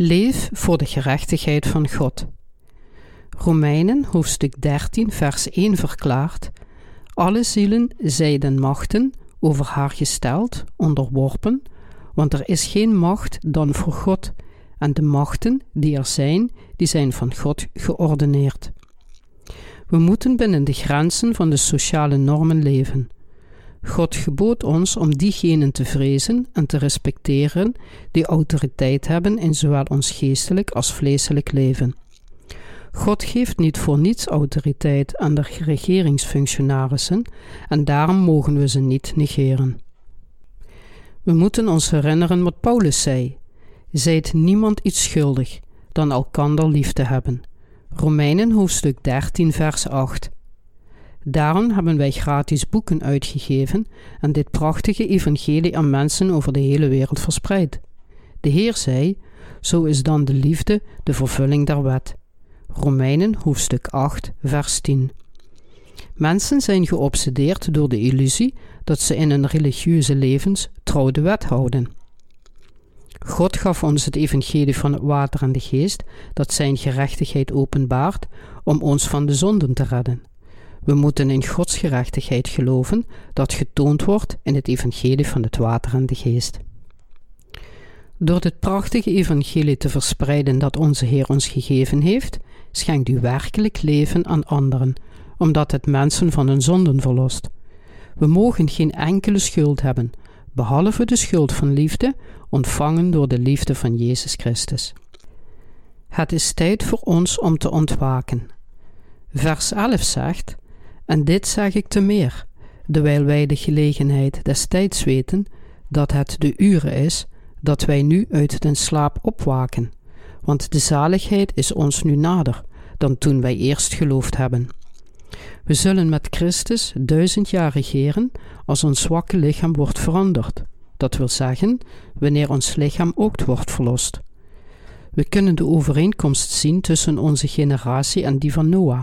Leef voor de gerechtigheid van God. Romeinen hoofdstuk 13 vers 1 verklaart Alle zielen zijden machten over haar gesteld, onderworpen, want er is geen macht dan voor God, en de machten die er zijn, die zijn van God geordineerd. We moeten binnen de grenzen van de sociale normen leven. God gebood ons om diegenen te vrezen en te respecteren die autoriteit hebben in zowel ons geestelijk als vleeselijk leven. God geeft niet voor niets autoriteit aan de regeringsfunctionarissen en daarom mogen we ze niet negeren. We moeten ons herinneren wat Paulus zei: Zijt niemand iets schuldig dan elkander lief te hebben. Romeinen hoofdstuk 13, vers 8. Daarom hebben wij gratis boeken uitgegeven en dit prachtige evangelie aan mensen over de hele wereld verspreid. De Heer zei: Zo is dan de liefde de vervulling der wet. Romeinen hoofdstuk 8, vers 10. Mensen zijn geobsedeerd door de illusie dat ze in hun religieuze levens trouw de wet houden. God gaf ons het evangelie van het water en de geest, dat zijn gerechtigheid openbaart, om ons van de zonden te redden. We moeten in Gods gerechtigheid geloven, dat getoond wordt in het evangelie van het water en de geest. Door dit prachtige evangelie te verspreiden dat onze Heer ons gegeven heeft, schenkt u werkelijk leven aan anderen, omdat het mensen van hun zonden verlost. We mogen geen enkele schuld hebben, behalve de schuld van liefde, ontvangen door de liefde van Jezus Christus. Het is tijd voor ons om te ontwaken. Vers 11 zegt: En dit zeg ik te meer, terwijl wij de gelegenheid des tijds weten dat het de uren is dat wij nu uit den slaap opwaken, want de zaligheid is ons nu nader dan toen wij eerst geloofd hebben. We zullen met Christus duizend jaar regeren als ons zwakke lichaam wordt veranderd, dat wil zeggen, wanneer ons lichaam ook wordt verlost. We kunnen de overeenkomst zien tussen onze generatie en die van Noah.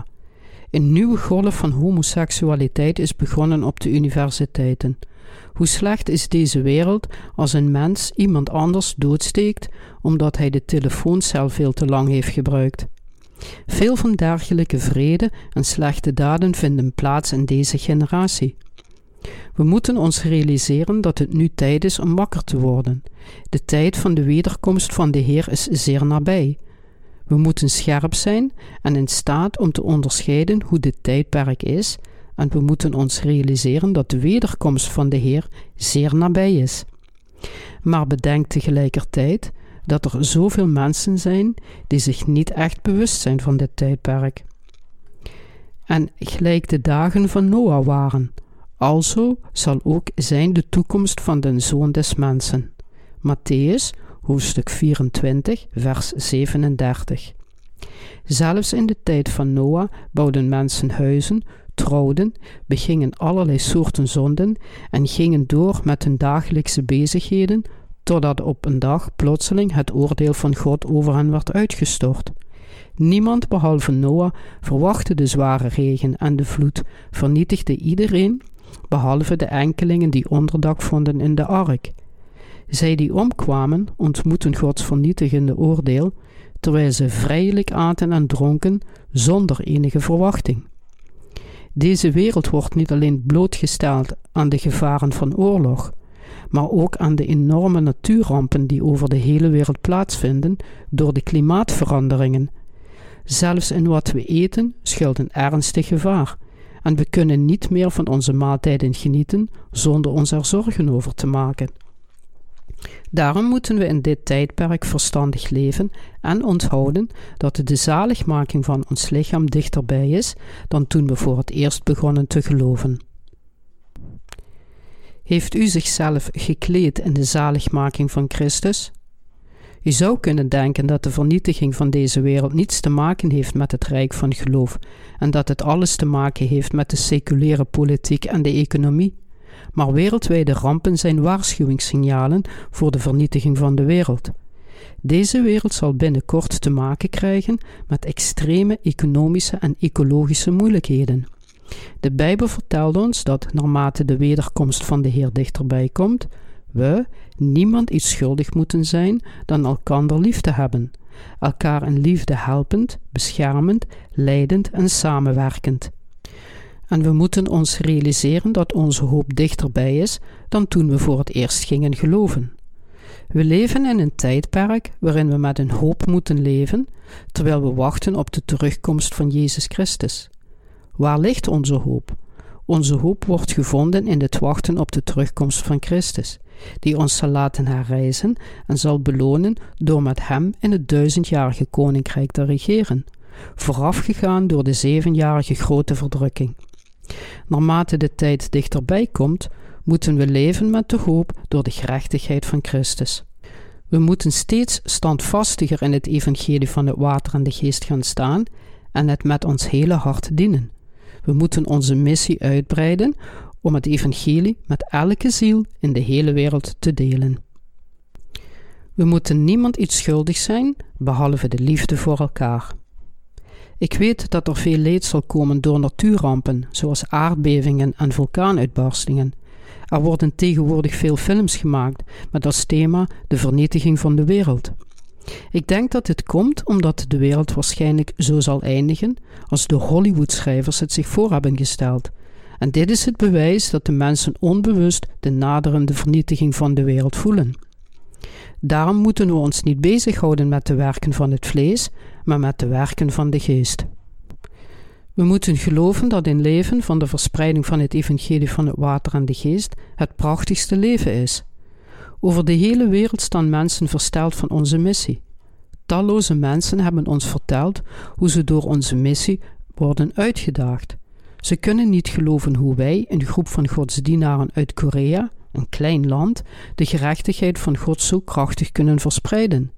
Een nieuwe golf van homoseksualiteit is begonnen op de universiteiten. Hoe slecht is deze wereld als een mens iemand anders doodsteekt omdat hij de telefooncel veel te lang heeft gebruikt? Veel van dergelijke vrede en slechte daden vinden plaats in deze generatie. We moeten ons realiseren dat het nu tijd is om wakker te worden. De tijd van de wederkomst van de Heer is zeer nabij. We moeten scherp zijn en in staat om te onderscheiden hoe dit tijdperk is, en we moeten ons realiseren dat de wederkomst van de Heer zeer nabij is. Maar bedenk tegelijkertijd dat er zoveel mensen zijn die zich niet echt bewust zijn van dit tijdperk. En gelijk de dagen van Noah waren, alzo zal ook zijn de toekomst van den zoon des mensen. Matthäus, hoofdstuk 24, vers 37. Zelfs in de tijd van Noah bouwden mensen huizen, trouwden, begingen allerlei soorten zonden en gingen door met hun dagelijkse bezigheden totdat op een dag plotseling het oordeel van God over hen werd uitgestort. Niemand behalve Noah verwachtte de zware regen en de vloed, vernietigde iedereen, behalve de enkelingen die onderdak vonden in de ark. Zij die omkwamen, ontmoetten Gods vernietigende oordeel, terwijl ze vrijelijk aten en dronken zonder enige verwachting. Deze wereld wordt niet alleen blootgesteld aan de gevaren van oorlog, maar ook aan de enorme natuurrampen die over de hele wereld plaatsvinden door de klimaatveranderingen. Zelfs in wat we eten schuilt een ernstig gevaar, en we kunnen niet meer van onze maaltijden genieten zonder ons er zorgen over te maken. Daarom moeten we in dit tijdperk verstandig leven en onthouden dat de zaligmaking van ons lichaam dichterbij is dan toen we voor het eerst begonnen te geloven. Heeft u zichzelf gekleed in de zaligmaking van Christus? U zou kunnen denken dat de vernietiging van deze wereld niets te maken heeft met het rijk van geloof en dat het alles te maken heeft met de seculiere politiek en de economie. Maar wereldwijde rampen zijn waarschuwingssignalen voor de vernietiging van de wereld. Deze wereld zal binnenkort te maken krijgen met extreme economische en ecologische moeilijkheden. De Bijbel vertelt ons dat naarmate de wederkomst van de Heer dichterbij komt, we niemand iets schuldig moeten zijn dan elkander lief te hebben, elkaar in liefde helpend, beschermend, leidend en samenwerkend. En we moeten ons realiseren dat onze hoop dichterbij is dan toen we voor het eerst gingen geloven. We leven in een tijdperk waarin we met een hoop moeten leven, terwijl we wachten op de terugkomst van Jezus Christus. Waar ligt onze hoop? Onze hoop wordt gevonden in het wachten op de terugkomst van Christus, die ons zal laten herreizen en zal belonen door met Hem in het duizendjarige koninkrijk te regeren, voorafgegaan door de zevenjarige grote verdrukking. Naarmate de tijd dichterbij komt, moeten we leven met de hoop door de gerechtigheid van Christus. We moeten steeds standvastiger in het evangelie van het water en de geest gaan staan en het met ons hele hart dienen. We moeten onze missie uitbreiden om het evangelie met elke ziel in de hele wereld te delen. We moeten niemand iets schuldig zijn behalve de liefde voor elkaar. Ik weet dat er veel leed zal komen door natuurrampen, zoals aardbevingen en vulkaanuitbarstingen. Er worden tegenwoordig veel films gemaakt met als thema de vernietiging van de wereld. Ik denk dat dit komt omdat de wereld waarschijnlijk zo zal eindigen als de Hollywood-schrijvers het zich voor hebben gesteld. En dit is het bewijs dat de mensen onbewust de naderende vernietiging van de wereld voelen. Daarom moeten we ons niet bezighouden met de werken van het vlees, maar met de werken van de geest. We moeten geloven dat een leven van de verspreiding van het evangelie van het water en de geest het prachtigste leven is. Over de hele wereld staan mensen versteld van onze missie. Talloze mensen hebben ons verteld hoe ze door onze missie worden uitgedaagd. Ze kunnen niet geloven hoe wij, een groep van godsdienaren uit Korea, een klein land, de gerechtigheid van God zo krachtig kunnen verspreiden.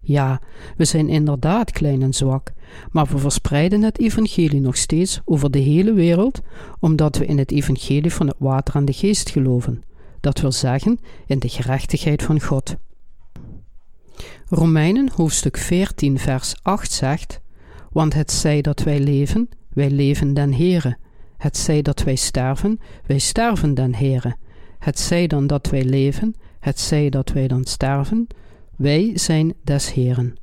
Ja, we zijn inderdaad klein en zwak, maar we verspreiden het evangelie nog steeds over de hele wereld, omdat we in het evangelie van het water en de geest geloven. Dat wil zeggen, in de gerechtigheid van God. Romeinen hoofdstuk 14 vers 8 zegt, Want het zij dat wij leven, wij leven den Heere. Het zij dat wij sterven, wij sterven den Heere. Het zij dan dat wij leven, het zij dat wij dan sterven, wij zijn des Heren.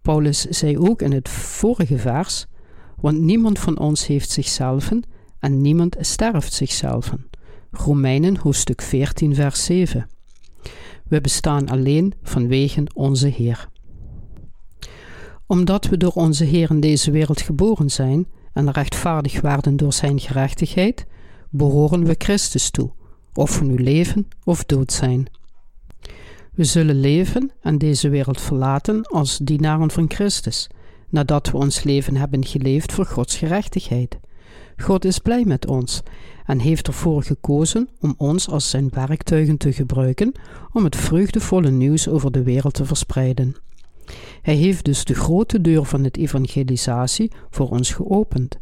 Paulus zei ook in het vorige vers, want niemand van ons heeft zichzelf en niemand sterft zichzelf. Romeinen hoofdstuk 14 vers 7. We bestaan alleen vanwege onze Heer. Omdat we door onze Heer in deze wereld geboren zijn en rechtvaardig werden door Zijn gerechtigheid, behoren we Christus toe, of we nu leven of dood zijn. We zullen leven en deze wereld verlaten als dienaren van Christus, nadat we ons leven hebben geleefd voor Gods gerechtigheid. God is blij met ons en heeft ervoor gekozen om ons als zijn werktuigen te gebruiken om het vreugdevolle nieuws over de wereld te verspreiden. Hij heeft dus de grote deur van het evangelisatie voor ons geopend.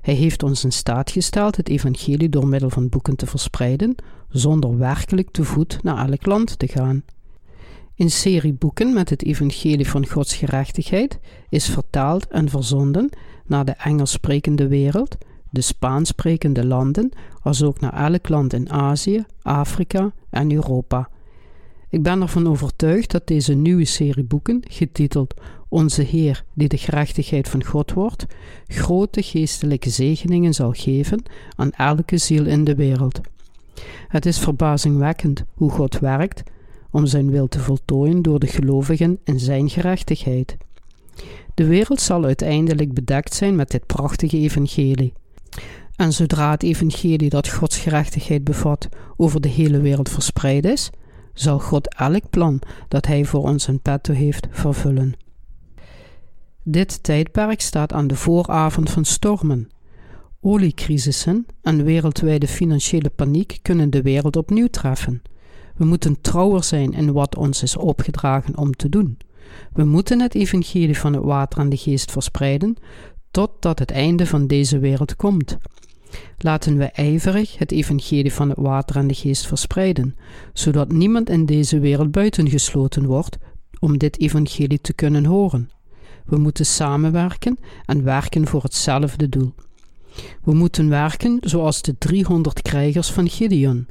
Hij heeft ons in staat gesteld het evangelie door middel van boeken te verspreiden, zonder werkelijk te voet naar elk land te gaan. Een serie boeken met het evangelie van Gods gerechtigheid is vertaald en verzonden naar de Engels sprekende wereld, de Spaans sprekende landen, als ook naar elk land in Azië, Afrika en Europa. Ik ben ervan overtuigd dat deze nieuwe serie boeken, getiteld Onze Heer die de gerechtigheid van God wordt, grote geestelijke zegeningen zal geven aan elke ziel in de wereld. Het is verbazingwekkend hoe God werkt om zijn wil te voltooien door de gelovigen in zijn gerechtigheid. De wereld zal uiteindelijk bedekt zijn met dit prachtige evangelie. En zodra het evangelie dat Gods gerechtigheid bevat over de hele wereld verspreid is, zal God elk plan dat Hij voor ons in petto heeft vervullen. Dit tijdperk staat aan de vooravond van stormen. Oliecrisissen en wereldwijde financiële paniek kunnen de wereld opnieuw treffen. We moeten trouwer zijn in wat ons is opgedragen om te doen. We moeten het evangelie van het water en de geest verspreiden, totdat het einde van deze wereld komt. Laten we ijverig het evangelie van het water en de geest verspreiden, zodat niemand in deze wereld buitengesloten wordt om dit evangelie te kunnen horen. We moeten samenwerken en werken voor hetzelfde doel. We moeten werken zoals de 300 krijgers van Gideon.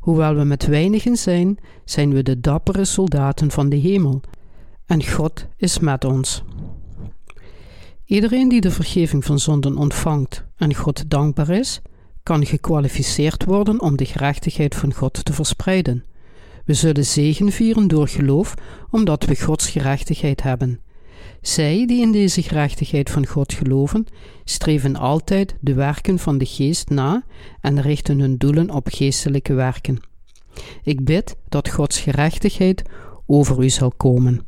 Hoewel we met weinigen zijn, zijn we de dappere soldaten van de hemel. En God is met ons. Iedereen die de vergeving van zonden ontvangt en God dankbaar is, kan gekwalificeerd worden om de gerechtigheid van God te verspreiden. We zullen zegen vieren door geloof, omdat we Gods gerechtigheid hebben. Zij die in deze gerechtigheid van God geloven, streven altijd de werken van de geest na en richten hun doelen op geestelijke werken. Ik bid dat Gods gerechtigheid over u zal komen.